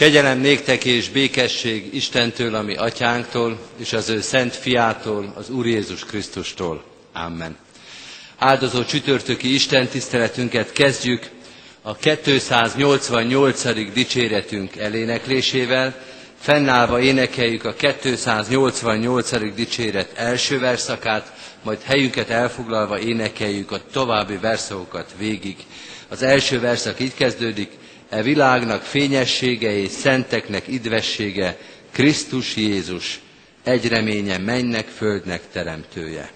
Kegyelem néktek és békesség Istentől, ami atyánktól, és az ő szent fiától, az Úr Jézus Krisztustól. Amen. Áldozó csütörtöki Isten tiszteletünket kezdjük a 288. dicséretünk eléneklésével. Fennállva énekeljük a 288. dicséret első verszakát, majd helyünket elfoglalva énekeljük a további verszakokat végig. Az első verszak így kezdődik, e világnak fényessége és szenteknek idvessége, Krisztus Jézus, egy reménye mennek földnek teremtője.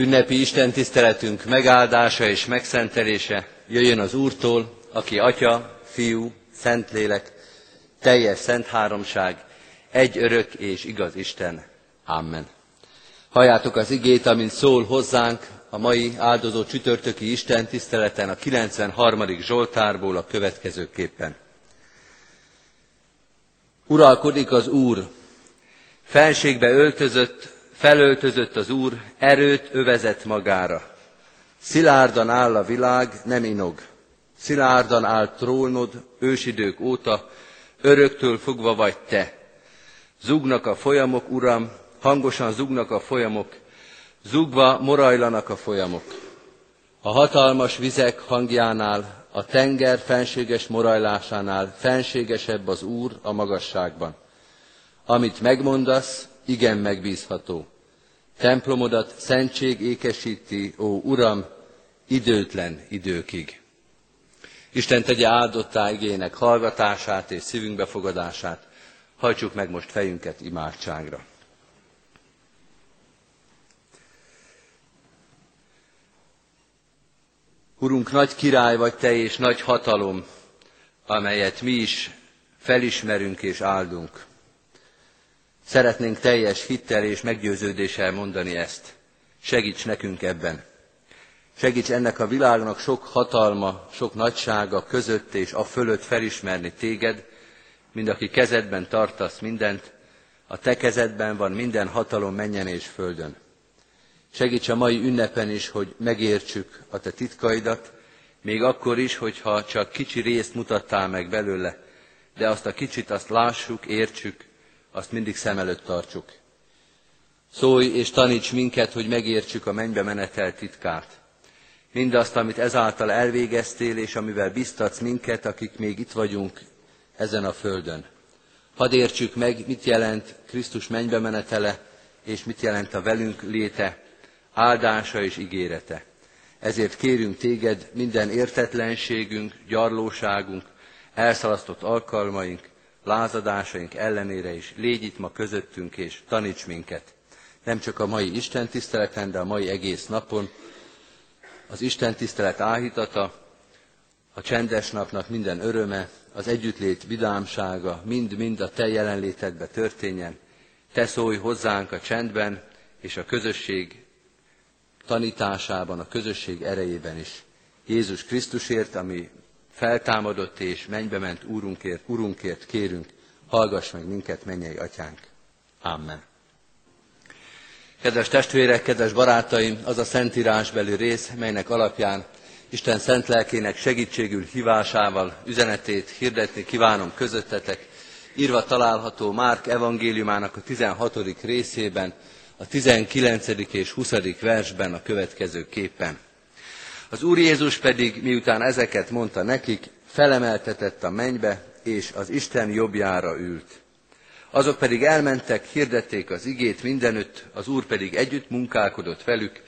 Ünnepi Isten tiszteletünk megáldása és megszentelése jöjjön az Úrtól, aki Atya, Fiú, Szentlélek, teljes szent háromság, egy örök és igaz Isten. Amen. Halljátok az igét, amint szól hozzánk a mai áldozó csütörtöki Isten tiszteleten a 93. Zsoltárból a következőképpen. Uralkodik az Úr, felségbe öltözött, felöltözött az Úr, erőt övezett magára. Szilárdan áll a világ, nem inog. Szilárdan áll trónod ősidők óta, öröktől fogva vagy te. Zugnak a folyamok, Uram, hangosan zugnak a folyamok, zugva morajlanak a folyamok. A hatalmas vizek hangjánál, a tenger fenséges morajlásánál fenségesebb az Úr a magasságban. Amit megmondasz, igen megbízható. Templomodat szentség ékesíti, ó Uram, időtlen időkig. Isten tegye áldottá igének hallgatását és szívünk befogadását. Hajtsuk meg most fejünket imádságra. Urunk, nagy király vagy Te és nagy hatalom, amelyet mi is felismerünk és áldunk. Szeretnénk teljes hittel és meggyőződéssel mondani ezt. Segíts nekünk ebben. Segíts ennek a világnak sok hatalma, sok nagysága között és a fölött felismerni téged, mind aki kezedben tartasz mindent, a te kezedben van minden hatalom menjen és földön. Segíts a mai ünnepen is, hogy megértsük a te titkaidat, még akkor is, hogyha csak kicsi részt mutattál meg belőle, de azt a kicsit azt lássuk, értsük, azt mindig szem előtt tartsuk. Szólj és taníts minket, hogy megértsük a mennybe menetel titkát. Mindazt, amit ezáltal elvégeztél, és amivel biztatsz minket, akik még itt vagyunk ezen a földön. Hadd értsük meg, mit jelent Krisztus mennybe menetele, és mit jelent a velünk léte, áldása és ígérete. Ezért kérünk téged minden értetlenségünk, gyarlóságunk, elszalasztott alkalmaink, lázadásaink ellenére is légy itt ma közöttünk és taníts minket. Nem csak a mai Isten tiszteleten, de a mai egész napon. Az Isten tisztelet áhítata, a csendes napnak minden öröme, az együttlét vidámsága mind-mind a Te jelenlétedbe történjen. Te szólj hozzánk a csendben és a közösség tanításában, a közösség erejében is. Jézus Krisztusért, ami feltámadott és mennybe ment Úrunkért, Urunkért kérünk, hallgass meg minket, mennyei atyánk. Amen. Kedves testvérek, kedves barátaim, az a szentírásbeli rész, melynek alapján Isten szent lelkének segítségül hívásával üzenetét hirdetni kívánom közöttetek, írva található Márk evangéliumának a 16. részében, a 19. és 20. versben a következő képen. Az Úr Jézus pedig, miután ezeket mondta nekik, felemeltetett a mennybe, és az Isten jobbjára ült. Azok pedig elmentek, hirdették az igét mindenütt, az Úr pedig együtt munkálkodott velük,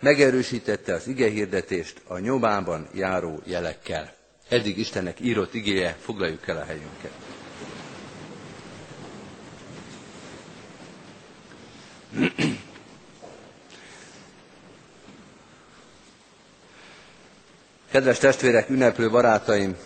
megerősítette az igehirdetést a nyomában járó jelekkel. Eddig Istennek írott igéje, foglaljuk el a helyünket. Kedves testvérek, ünneplő barátaim,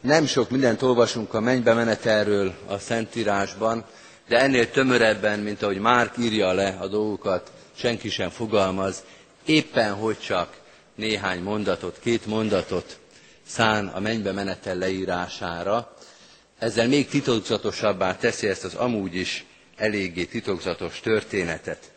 nem sok mindent olvasunk a mennybe menetelről a Szentírásban, de ennél tömörebben, mint ahogy Márk írja le a dolgokat, senki sem fogalmaz, éppen hogy csak néhány mondatot, két mondatot szán a mennybe menetel leírására, ezzel még titokzatosabbá teszi ezt az amúgy is eléggé titokzatos történetet.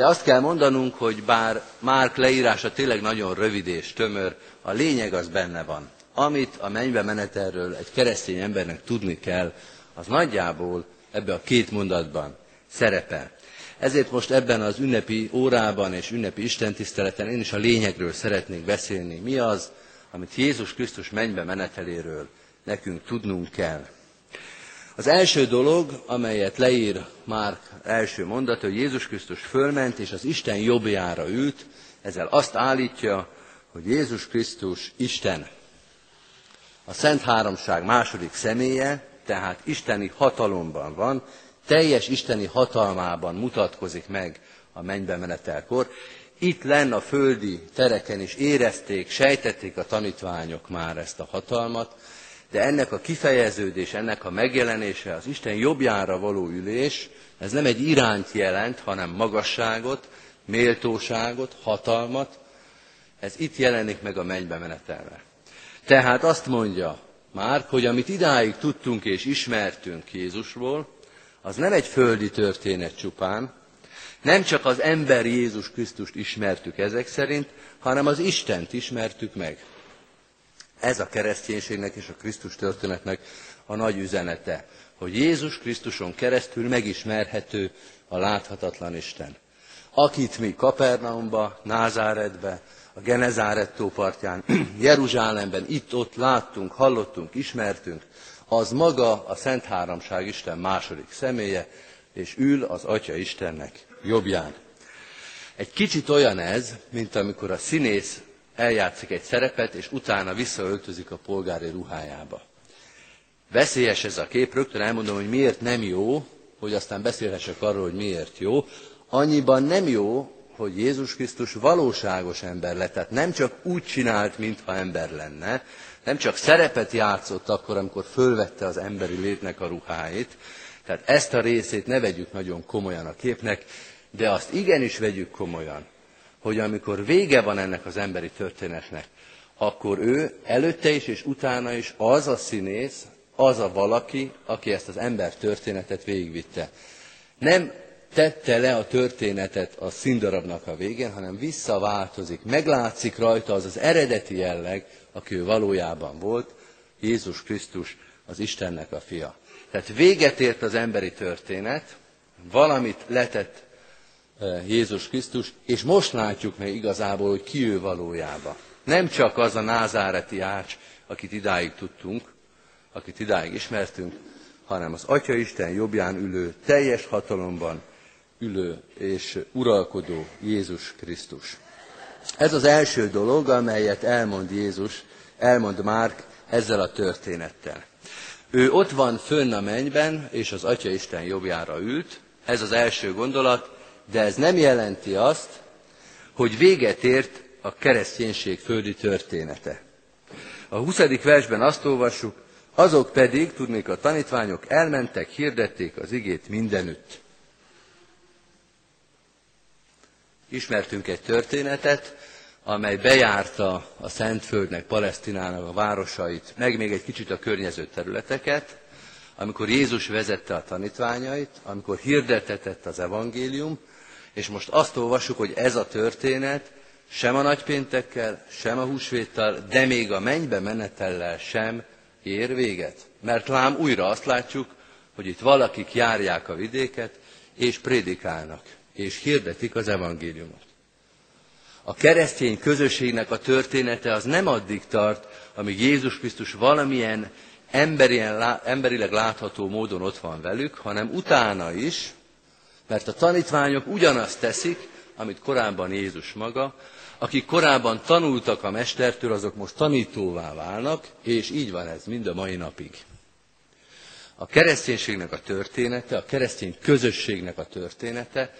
De azt kell mondanunk, hogy bár Márk leírása tényleg nagyon rövid és tömör, a lényeg az benne van. Amit a mennybe menetelről egy keresztény embernek tudni kell, az nagyjából ebbe a két mondatban szerepel. Ezért most ebben az ünnepi órában és ünnepi istentiszteleten én is a lényegről szeretnék beszélni. Mi az, amit Jézus Krisztus mennybe meneteléről nekünk tudnunk kell. Az első dolog, amelyet leír már első mondat, hogy Jézus Krisztus fölment és az Isten jobbjára ült, ezzel azt állítja, hogy Jézus Krisztus Isten. A Szent Háromság második személye, tehát isteni hatalomban van, teljes isteni hatalmában mutatkozik meg a mennybe menetelkor, itt lenne a földi tereken is érezték, sejtették a tanítványok már ezt a hatalmat, de ennek a kifejeződés, ennek a megjelenése, az Isten jobbjára való ülés, ez nem egy irányt jelent, hanem magasságot, méltóságot, hatalmat, ez itt jelenik meg a mennybe menetelve. Tehát azt mondja már, hogy amit idáig tudtunk és ismertünk Jézusról, az nem egy földi történet csupán, nem csak az ember Jézus Krisztust ismertük ezek szerint, hanem az Istent ismertük meg. Ez a kereszténységnek és a Krisztus történetnek a nagy üzenete, hogy Jézus Krisztuson keresztül megismerhető a láthatatlan Isten. Akit mi Kapernaumba, Názáretbe, a Genezáret partján, Jeruzsálemben, itt-ott láttunk, hallottunk, ismertünk, az maga a Szent Háromság Isten második személye, és ül az Atya Istennek jobbján. Egy kicsit olyan ez, mint amikor a színész eljátszik egy szerepet, és utána visszaöltözik a polgári ruhájába. Veszélyes ez a kép, rögtön elmondom, hogy miért nem jó, hogy aztán beszélhessek arról, hogy miért jó. Annyiban nem jó, hogy Jézus Krisztus valóságos ember lett, tehát nem csak úgy csinált, mintha ember lenne, nem csak szerepet játszott akkor, amikor fölvette az emberi létnek a ruháit, tehát ezt a részét ne vegyük nagyon komolyan a képnek, de azt igenis vegyük komolyan, hogy amikor vége van ennek az emberi történetnek, akkor ő előtte is és utána is az a színész, az a valaki, aki ezt az ember történetet végigvitte. Nem tette le a történetet a színdarabnak a végén, hanem visszaváltozik, meglátszik rajta az az eredeti jelleg, aki ő valójában volt, Jézus Krisztus, az Istennek a fia. Tehát véget ért az emberi történet, valamit letett Jézus Krisztus, és most látjuk meg igazából, hogy ki ő valójában. Nem csak az a názáreti ács, akit idáig tudtunk, akit idáig ismertünk, hanem az Atya Isten jobbján ülő, teljes hatalomban ülő és uralkodó Jézus Krisztus. Ez az első dolog, amelyet elmond Jézus, elmond Márk ezzel a történettel. Ő ott van fönn a mennyben, és az Atya Isten jobbjára ült, ez az első gondolat, de ez nem jelenti azt, hogy véget ért a kereszténység földi története. A 20. versben azt olvassuk, azok pedig, tudnék a tanítványok, elmentek, hirdették az igét mindenütt. Ismertünk egy történetet, amely bejárta a Szentföldnek, Palesztinának a városait, meg még egy kicsit a környező területeket, amikor Jézus vezette a tanítványait, amikor hirdetetett az evangélium, és most azt olvassuk, hogy ez a történet sem a nagypéntekkel, sem a húsvéttal, de még a mennybe menetellel sem ér véget. Mert lám újra azt látjuk, hogy itt valakik járják a vidéket, és prédikálnak, és hirdetik az evangéliumot. A keresztény közösségnek a története az nem addig tart, amíg Jézus Krisztus valamilyen emberileg látható módon ott van velük, hanem utána is, mert a tanítványok ugyanazt teszik, amit korábban Jézus maga, akik korábban tanultak a mestertől, azok most tanítóvá válnak, és így van ez mind a mai napig. A kereszténységnek a története, a keresztény közösségnek a története,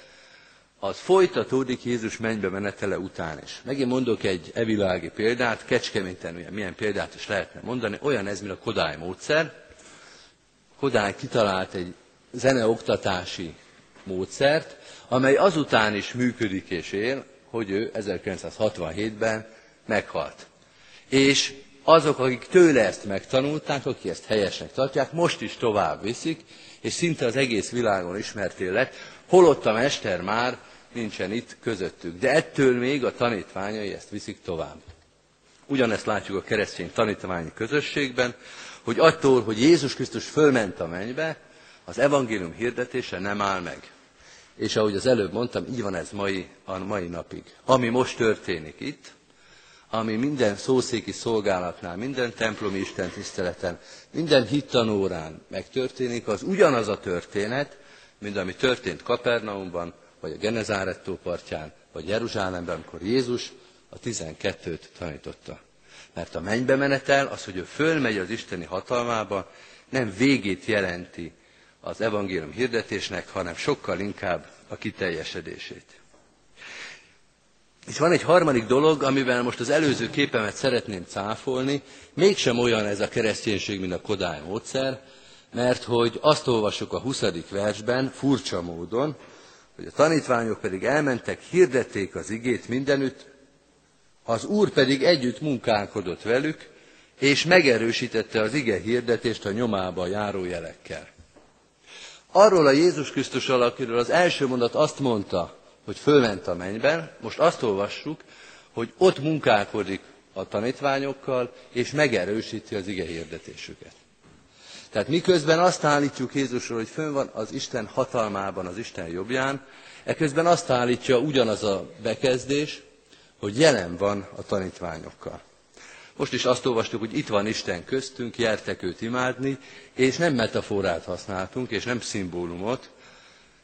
az folytatódik Jézus mennybe menetele után is. Megint mondok egy evilági példát, Kecskeméten milyen példát is lehetne mondani, olyan ez, mint a Kodály módszer. Kodály kitalált egy zeneoktatási módszert, amely azután is működik és él, hogy ő 1967-ben meghalt. És azok, akik tőle ezt megtanulták, akik ezt helyesnek tartják, most is tovább viszik, és szinte az egész világon ismerté lett, holott a mester már nincsen itt közöttük. De ettől még a tanítványai ezt viszik tovább. Ugyanezt látjuk a keresztény tanítványi közösségben, hogy attól, hogy Jézus Krisztus fölment a mennybe, az evangélium hirdetése nem áll meg. És ahogy az előbb mondtam, így van ez mai, a mai napig. Ami most történik itt, ami minden szószéki szolgálatnál, minden templomi Isten tiszteleten, minden hittanórán megtörténik, az ugyanaz a történet, mint ami történt Kapernaumban, vagy a Genezárettó partján, vagy Jeruzsálemben, amikor Jézus a tizenkettőt tanította. Mert a mennybe menetel, az, hogy ő fölmegy az Isteni hatalmába, nem végét jelenti az evangélium hirdetésnek, hanem sokkal inkább a kiteljesedését. És van egy harmadik dolog, amivel most az előző képemet szeretném cáfolni, mégsem olyan ez a kereszténység, mint a Kodály módszer, mert hogy azt olvassuk a 20. versben, furcsa módon, hogy a tanítványok pedig elmentek, hirdették az igét mindenütt, az Úr pedig együtt munkálkodott velük, és megerősítette az ige hirdetést a nyomába járó jelekkel. Arról a Jézus Krisztus alakiről az első mondat azt mondta, hogy fölment a mennyben, most azt olvassuk, hogy ott munkálkodik a tanítványokkal, és megerősíti az ige hirdetésüket. Tehát miközben azt állítjuk Jézusról, hogy fönn van az Isten hatalmában, az Isten jobbján, eközben azt állítja ugyanaz a bekezdés, hogy jelen van a tanítványokkal. Most is azt olvastuk, hogy itt van Isten köztünk, jertek őt imádni, és nem metaforát használtunk, és nem szimbólumot.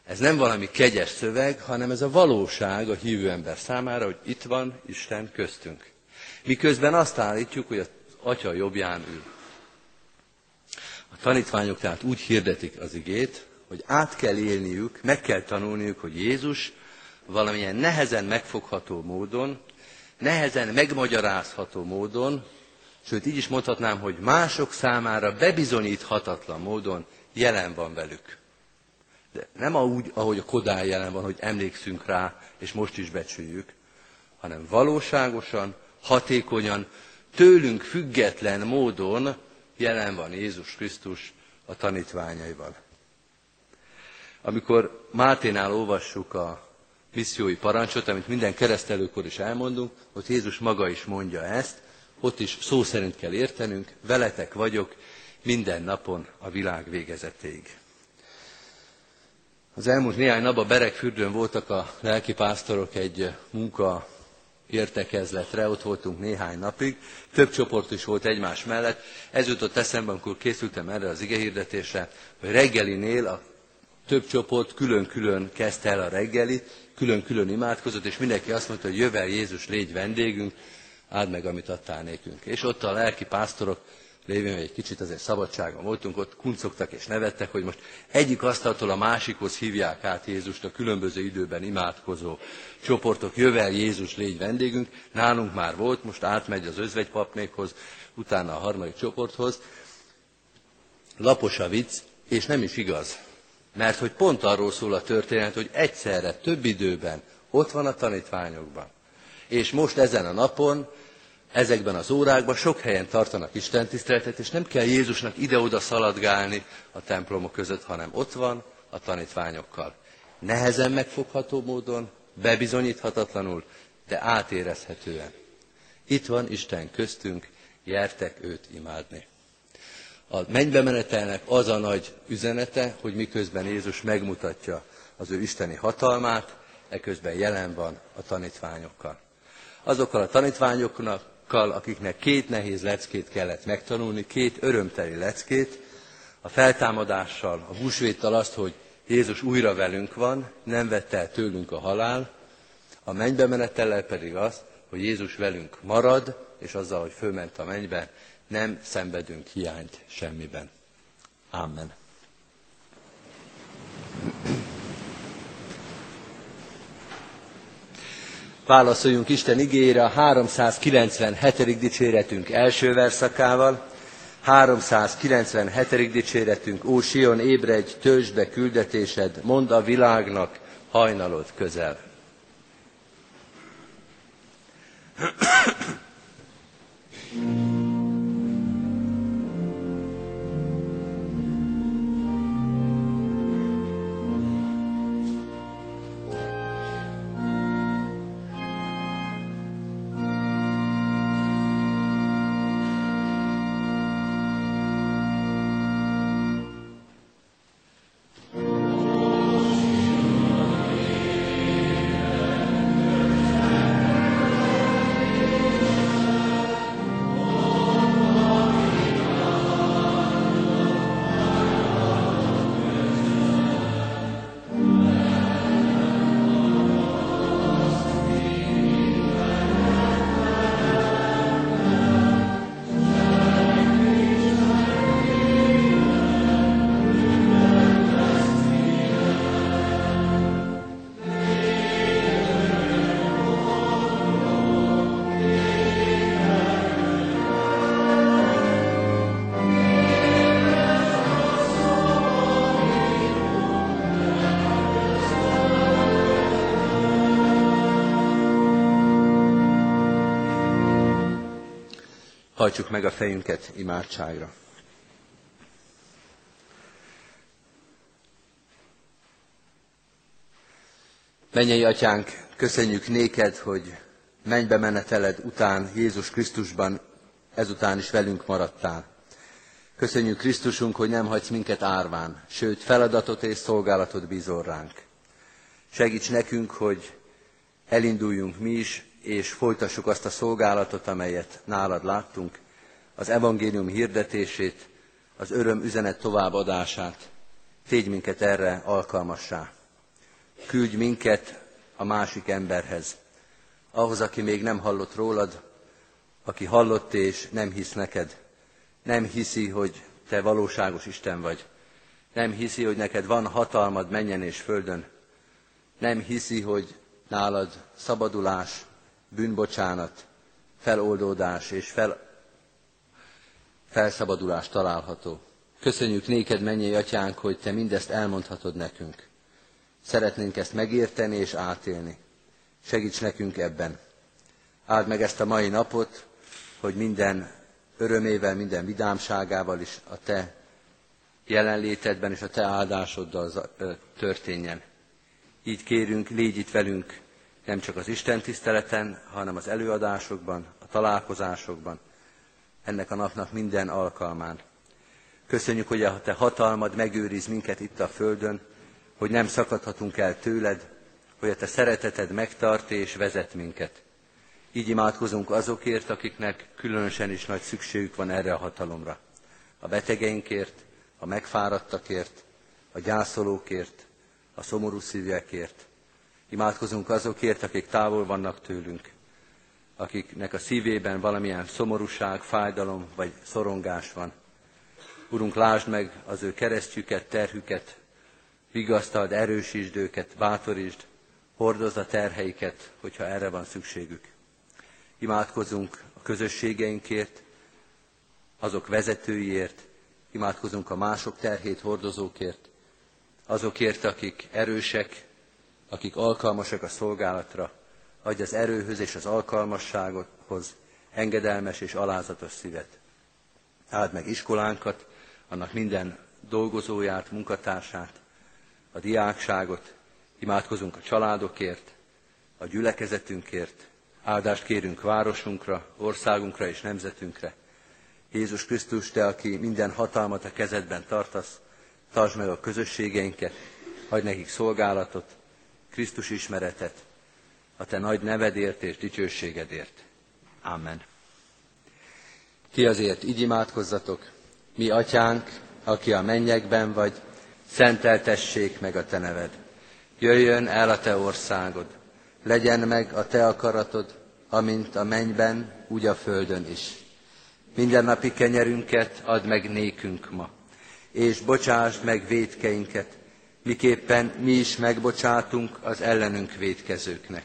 Ez nem valami kegyes szöveg, hanem ez a valóság a hívő ember számára, hogy itt van Isten köztünk. Miközben azt állítjuk, hogy az Atya jobbján ül. A tanítványok tehát úgy hirdetik az igét, hogy át kell élniük, meg kell tanulniuk, hogy Jézus valamilyen nehezen megfogható módon, nehezen megmagyarázható módon, sőt így is mondhatnám, hogy mások számára bebizonyíthatatlan módon jelen van velük. De nem úgy, ahogy a Kodály jelen van, hogy emlékszünk rá, és most is becsüljük, hanem valóságosan, hatékonyan, tőlünk független módon jelen van Jézus Krisztus a tanítványaival. Amikor Máténál olvassuk a missziói parancsot, amit minden keresztelőkor is elmondunk, ott Jézus maga is mondja ezt, ott is szó szerint kell értenünk, veletek vagyok minden napon a világ végezetéig. Az elmúlt néhány napban Berekfürdőn voltak a lelkipásztorok egy munka értekezletre, ott voltunk néhány napig, több csoport is volt egymás mellett. Ez jutott eszembe, amikor készültem erre az igehirdetésre, hogy reggelinél a több csoport külön-külön kezdte el a reggelit, külön-külön imádkozott, és mindenki azt mondta, hogy jövel Jézus, légy vendégünk, áld meg, amit adtál nékünk. És ott a lelki pásztorok, lévén, hogy egy kicsit azért szabadságon voltunk, ott kuncogtak és nevettek, hogy most egyik asztaltól a másikhoz hívják át Jézust a különböző időben imádkozó csoportok, jövel Jézus, légy vendégünk, nálunk már volt, most átmegy az özvegypapnékhoz, utána a harmadik csoporthoz. Lapos a vicc, és nem is igaz. Mert hogy pont arról szól a történet, hogy egyszerre, több időben ott van a tanítványokban. És most ezen a napon, ezekben az órákban sok helyen tartanak istentiszteletet, és nem kell Jézusnak ide-oda szaladgálni a templomok között, hanem ott van a tanítványokkal. Nehezen megfogható módon, bebizonyíthatatlanul, de átérezhetően. Itt van Isten köztünk, jertek őt imádni. A mennybe menetelnek az a nagy üzenete, hogy miközben Jézus megmutatja az ő isteni hatalmát, eközben jelen van a tanítványokkal. Azokkal a tanítványokkal, akiknek két nehéz leckét kellett megtanulni, két örömteli leckét, a feltámadással, a húsvéttal azt, hogy Jézus újra velünk van, nem vette el tőlünk a halál, a mennybe menetellel pedig az, hogy Jézus velünk marad, és azzal, hogy fölment a mennybe, nem szenvedünk hiányt semmiben. Amen. Válaszoljunk Isten igényére a 397. dicséretünk első verszakával. 397. dicséretünk, Ó Sion, ébredj, tőzsbe küldetésed, mond a világnak, hajnalod közel. Thank. Hajtsuk meg a fejünket imádságra. Mennyei atyánk, köszönjük néked, hogy mennybe meneteled után Jézus Krisztusban ezután is velünk maradtál. Köszönjük Krisztusunk, hogy nem hagysz minket árván, sőt feladatot és szolgálatot bízol ránk. Segíts nekünk, hogy elinduljunk mi is, és folytassuk azt a szolgálatot, amelyet nálad láttunk, az evangélium hirdetését, az öröm üzenet továbbadását. Tégy minket erre alkalmassá. Küldj minket a másik emberhez, ahhoz, aki még nem hallott rólad, aki hallott és nem hisz neked, nem hiszi, hogy te valóságos Isten vagy, nem hiszi, hogy neked van hatalmad menjen és földön, nem hiszi, hogy nálad szabadulás, bűnbocsánat, feloldódás és fel, felszabadulás található. Köszönjük néked, mennyei atyánk, hogy te mindezt elmondhatod nekünk. Szeretnénk ezt megérteni és átélni. Segíts nekünk ebben. Áld meg ezt a mai napot, hogy minden örömével, minden vidámságával is a te jelenlétedben és a te áldásoddal történjen. Így kérünk, légy itt velünk nem csak az Isten tiszteleten, hanem az előadásokban, a találkozásokban, ennek a napnak minden alkalmán. Köszönjük, hogy a te hatalmad megőriz minket itt a földön, hogy nem szakadhatunk el tőled, hogy a te szereteted megtart és vezet minket. Így imádkozunk azokért, akiknek különösen is nagy szükségük van erre a hatalomra. A betegeinkért, a megfáradtakért, a gyászolókért, a szomorú szívekért. Imádkozunk azokért, akik távol vannak tőlünk, akiknek a szívében valamilyen szomorúság, fájdalom vagy szorongás van. Urunk, lásd meg az ő keresztjüket, terhüket, vigasztald, erősítsd őket, bátorítsd, hordozd a terheiket, hogyha erre van szükségük. Imádkozunk a közösségeinkért, azok vezetőiért, imádkozunk a mások terhét hordozókért, azokért, akik erősek, akik alkalmasak a szolgálatra, adj az erőhöz és az alkalmassághoz engedelmes és alázatos szívet. Áld meg iskolánkat, annak minden dolgozóját, munkatársát, a diákságot, imádkozunk a családokért, a gyülekezetünkért, áldást kérünk városunkra, országunkra és nemzetünkre. Jézus Krisztus, Te, aki minden hatalmat a kezedben tartasz, tartsd meg a közösségeinket, adj nekik szolgálatot, Krisztus ismeretet, a Te nagy nevedért és dicsőségedért. Amen. Ti azért így imádkozzatok, mi atyánk, aki a mennyekben vagy, szenteltessék meg a Te neved. Jöjjön el a Te országod, legyen meg a Te akaratod, amint a mennyben, úgy a földön is. Minden napi kenyerünket add meg nékünk ma, és bocsásd meg védkeinket, miképpen mi is megbocsátunk az ellenünk védkezőknek.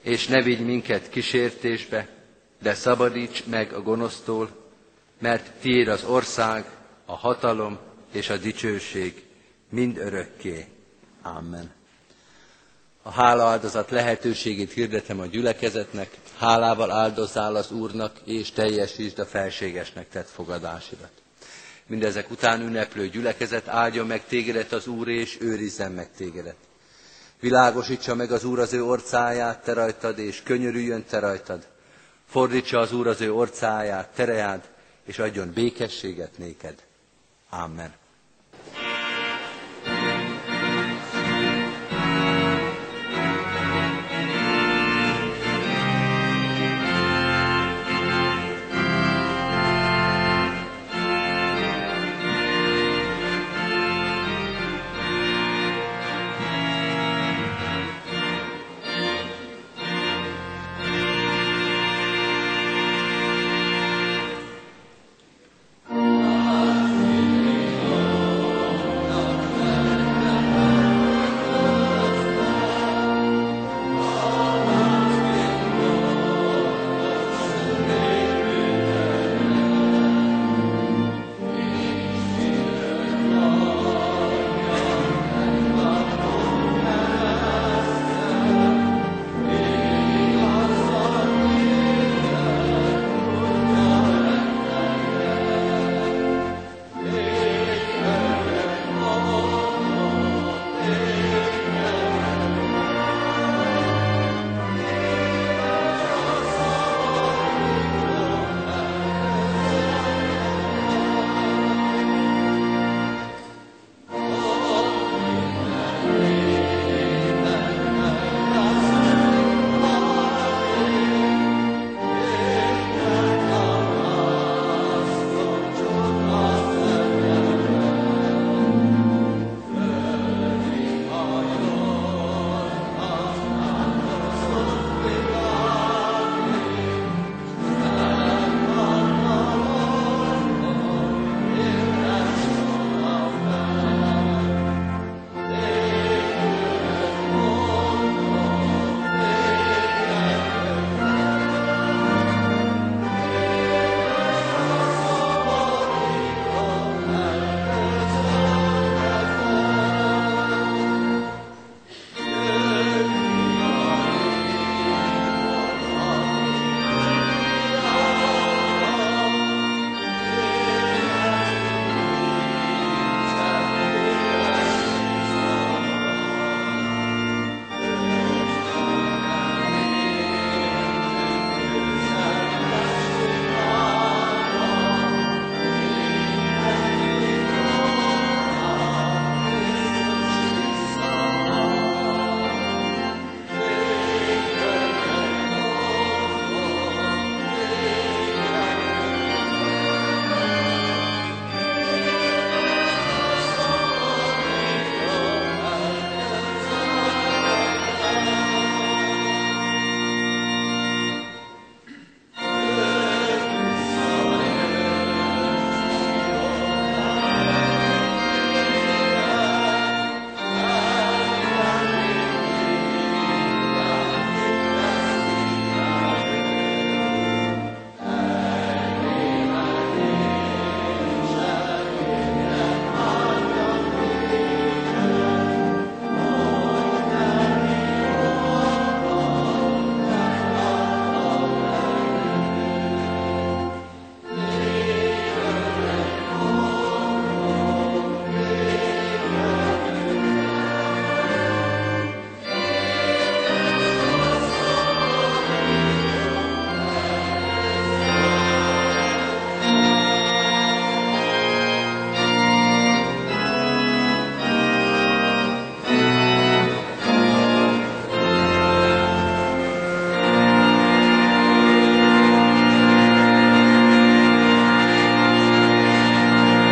És ne vigy minket kísértésbe, de szabadíts meg a gonosztól, mert tiéd az ország, a hatalom és a dicsőség mind örökké. Amen. A hálaáldozat lehetőségét hirdetem a gyülekezetnek, hálával áldozzál az Úrnak, és teljesítsd a felségesnek tett fogadásidat. Mindezek után ünneplő gyülekezet áldjon meg tégedet az Úr, és őrizzen meg tégedet. Világosítsa meg az Úr az ő orcáját te rajtad, és könyörüljön te rajtad. Fordítsa az Úr az ő orcáját, tereád, és adjon békességet néked. Amen.